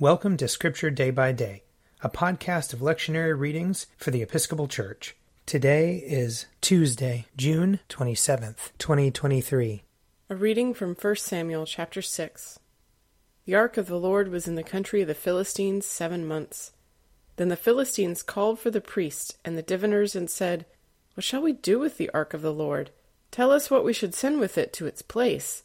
Welcome to Scripture Day by Day, a podcast of lectionary readings for the Episcopal Church. Today is Tuesday, June 27th, 2023. A reading from 1 Samuel chapter 6. The ark of the Lord was in the country of the Philistines seven months. Then the Philistines called for the priests and the diviners and said, What shall we do with the ark of the Lord? Tell us what we should send with it to its place.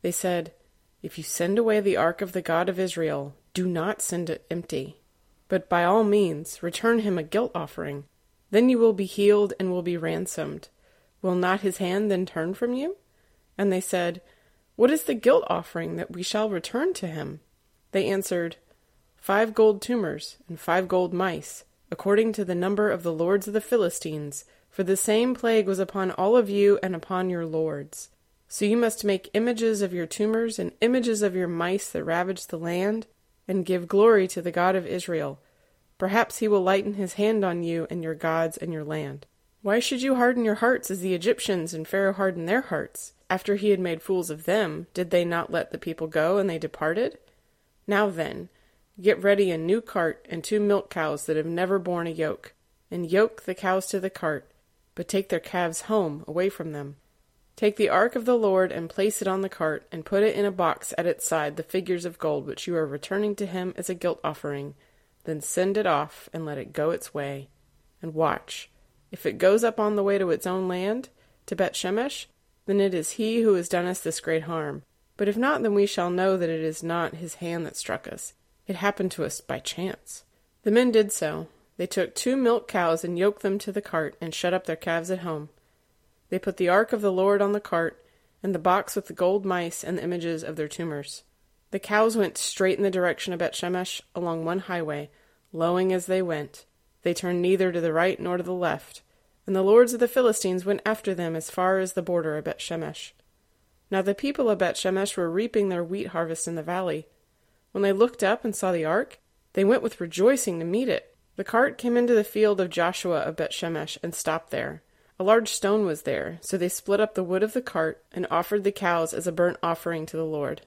They said, If you send away the ark of the God of Israel, do not send it empty, but by all means return him a guilt offering. Then you will be healed and will be ransomed. Will not his hand then turn from you? And they said, What is the guilt offering that we shall return to him? They answered, Five gold tumors and five gold mice, according to the number of the lords of the Philistines, for the same plague was upon all of you and upon your lords. So you must make images of your tumors and images of your mice that ravaged the land, and give glory to the God of Israel. Perhaps he will lighten his hand on you and your gods and your land. Why should you harden your hearts as the Egyptians and Pharaoh hardened their hearts? After he had made fools of them, did they not let the people go, and they departed? Now then, get ready a new cart and two milk cows that have never borne a yoke, and yoke the cows to the cart, but take their calves home, away from them. Take the ark of the Lord and place it on the cart, and put it in a box at its side the figures of gold which you are returning to him as a guilt offering. Then send it off and let it go its way. And watch. If it goes up on the way to its own land, to Beth Shemesh, then it is he who has done us this great harm. But if not, then we shall know that it is not his hand that struck us. It happened to us by chance. The men did so. They took two milk cows and yoked them to the cart, and shut up their calves at home. They put the ark of the Lord on the cart, and the box with the gold mice and the images of their tumors. The cows went straight in the direction of Bethshemesh along one highway, lowing as they went. They turned neither to the right nor to the left, and the lords of the Philistines went after them as far as the border of Bethshemesh. Now the people of Bethshemesh were reaping their wheat harvest in the valley. When they looked up and saw the ark, they went with rejoicing to meet it. The cart came into the field of Joshua of Bethshemesh and stopped there. A large stone was there, so they split up the wood of the cart and offered the cows as a burnt offering to the Lord.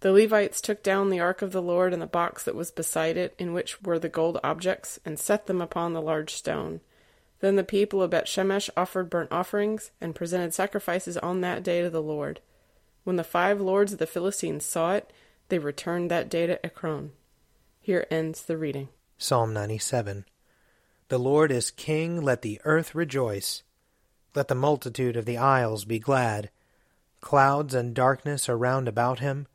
The Levites took down the ark of the Lord and the box that was beside it, in which were the gold objects, and set them upon the large stone. Then the people of Bethshemesh offered burnt offerings and presented sacrifices on that day to the Lord. When the five lords of the Philistines saw it, they returned that day to Ekron. Here ends the reading. Psalm 97 The Lord is King, let the earth rejoice. Let the multitude of the isles be glad. Clouds and darkness are round about him.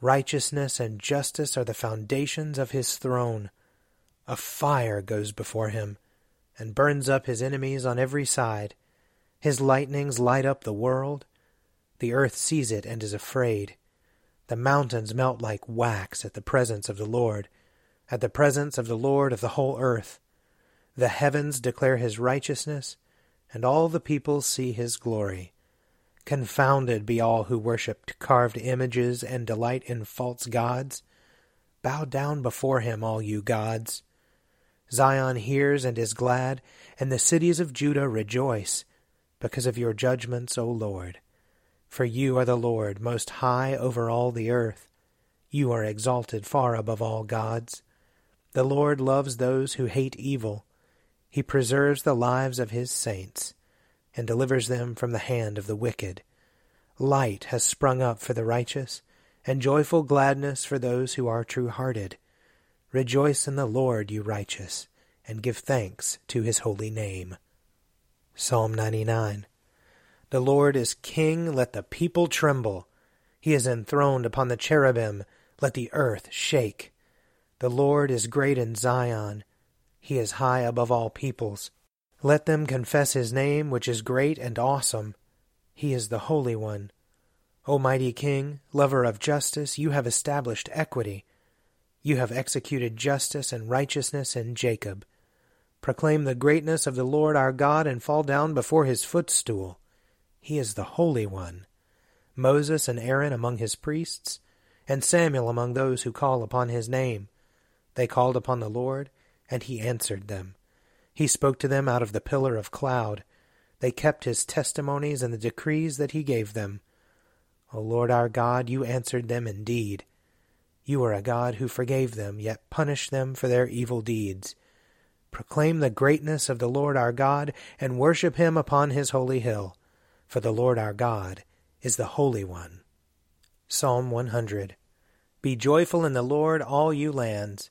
Righteousness and justice are the foundations of his throne. A fire goes before him, and burns up his enemies on every side. His lightnings light up the world. The earth sees it and is afraid. The mountains melt like wax at the presence of the Lord, at the presence of the Lord of the whole earth. The heavens declare his righteousness and all the people see his glory. Confounded be all who worship carved images and delight in false gods. Bow down before him, all you gods. Zion hears and is glad, and the cities of Judah rejoice, because of your judgments, O Lord. For you are the Lord, most high over all the earth. You are exalted far above all gods. The Lord loves those who hate evil he preserves the lives of his saints, and delivers them from the hand of the wicked. Light has sprung up for the righteous, and joyful gladness for those who are true hearted. Rejoice in the Lord, you righteous, and give thanks to his holy name. Psalm 99 The Lord is king, let the people tremble. He is enthroned upon the cherubim, let the earth shake. The Lord is great in Zion he is high above all peoples. Let them confess his name, which is great and awesome. He is the Holy One. O mighty King, lover of justice, you have established equity. You have executed justice and righteousness in Jacob. Proclaim the greatness of the Lord our God and fall down before his footstool. He is the Holy One. Moses and Aaron among his priests, and Samuel among those who call upon his name. They called upon the Lord, and he answered them. He spoke to them out of the pillar of cloud. They kept his testimonies and the decrees that he gave them. O Lord our God, you answered them indeed. You are a God who forgave them, yet punished them for their evil deeds. Proclaim the greatness of the Lord our God, and worship him upon his holy hill. For the Lord our God is the Holy One. Psalm 100 Be joyful in the Lord, all you lands.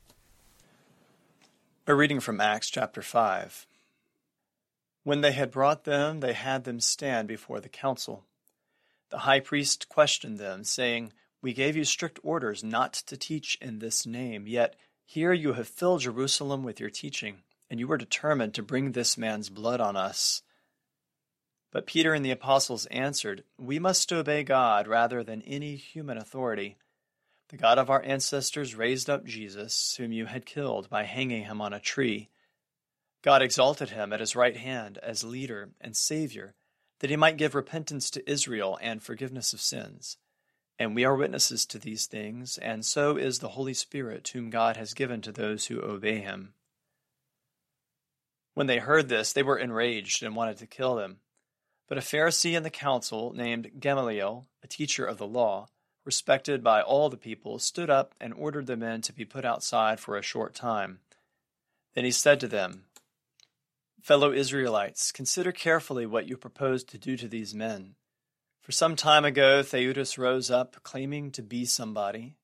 A reading from Acts chapter 5. When they had brought them, they had them stand before the council. The high priest questioned them, saying, We gave you strict orders not to teach in this name, yet here you have filled Jerusalem with your teaching, and you are determined to bring this man's blood on us. But Peter and the apostles answered, We must obey God rather than any human authority. The God of our ancestors raised up Jesus, whom you had killed by hanging him on a tree. God exalted him at his right hand as leader and Savior, that he might give repentance to Israel and forgiveness of sins. And we are witnesses to these things, and so is the Holy Spirit, whom God has given to those who obey him. When they heard this, they were enraged and wanted to kill him. But a Pharisee in the council, named Gamaliel, a teacher of the law, respected by all the people, stood up and ordered the men to be put outside for a short time. Then he said to them, Fellow Israelites, consider carefully what you propose to do to these men. For some time ago, Theudas rose up, claiming to be somebody,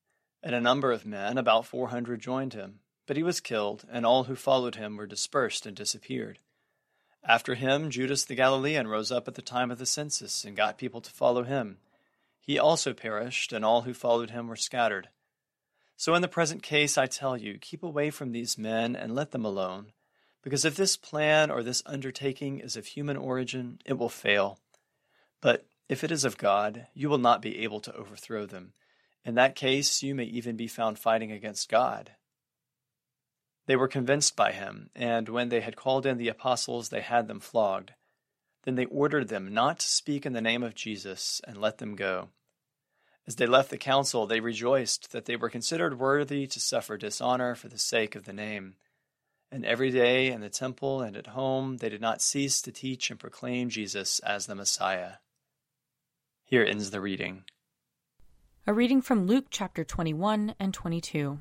and a number of men, about four hundred, joined him. But he was killed, and all who followed him were dispersed and disappeared. After him, Judas the Galilean rose up at the time of the census and got people to follow him. He also perished, and all who followed him were scattered. So in the present case, I tell you, keep away from these men and let them alone, because if this plan or this undertaking is of human origin, it will fail. But if it is of God, you will not be able to overthrow them. In that case, you may even be found fighting against God. They were convinced by him, and when they had called in the apostles, they had them flogged. Then they ordered them not to speak in the name of Jesus, and let them go. As they left the council, they rejoiced that they were considered worthy to suffer dishonor for the sake of the name. And every day in the temple and at home, they did not cease to teach and proclaim Jesus as the Messiah. Here ends the reading. A reading from Luke chapter 21 and 22.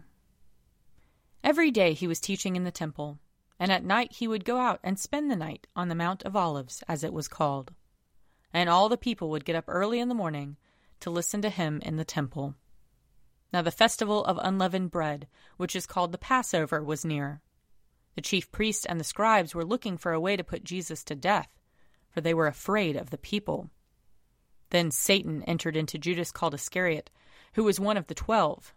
Every day he was teaching in the temple, and at night he would go out and spend the night on the Mount of Olives, as it was called. And all the people would get up early in the morning to listen to him in the temple. Now the festival of unleavened bread, which is called the Passover, was near. The chief priests and the scribes were looking for a way to put Jesus to death, for they were afraid of the people. Then Satan entered into Judas called Iscariot, who was one of the twelve.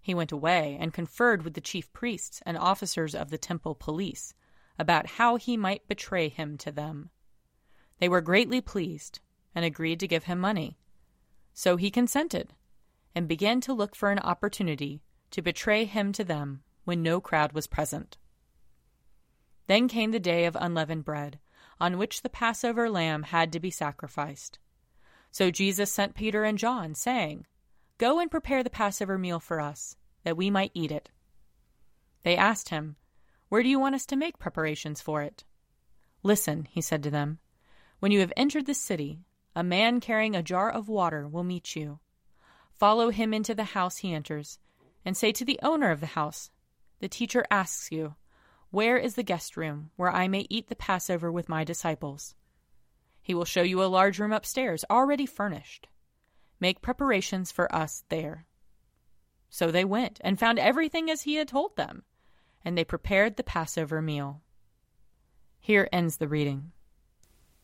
He went away and conferred with the chief priests and officers of the temple police about how he might betray him to them. They were greatly pleased and agreed to give him money. So he consented and began to look for an opportunity to betray him to them when no crowd was present. Then came the day of unleavened bread, on which the Passover lamb had to be sacrificed. So Jesus sent Peter and John, saying, Go and prepare the Passover meal for us, that we might eat it. They asked him, Where do you want us to make preparations for it? Listen, he said to them, When you have entered the city, a man carrying a jar of water will meet you. Follow him into the house he enters, and say to the owner of the house, The teacher asks you, Where is the guest room, where I may eat the Passover with my disciples? He will show you a large room upstairs, already furnished. Make preparations for us there. So they went and found everything as he had told them, and they prepared the Passover meal. Here ends the reading.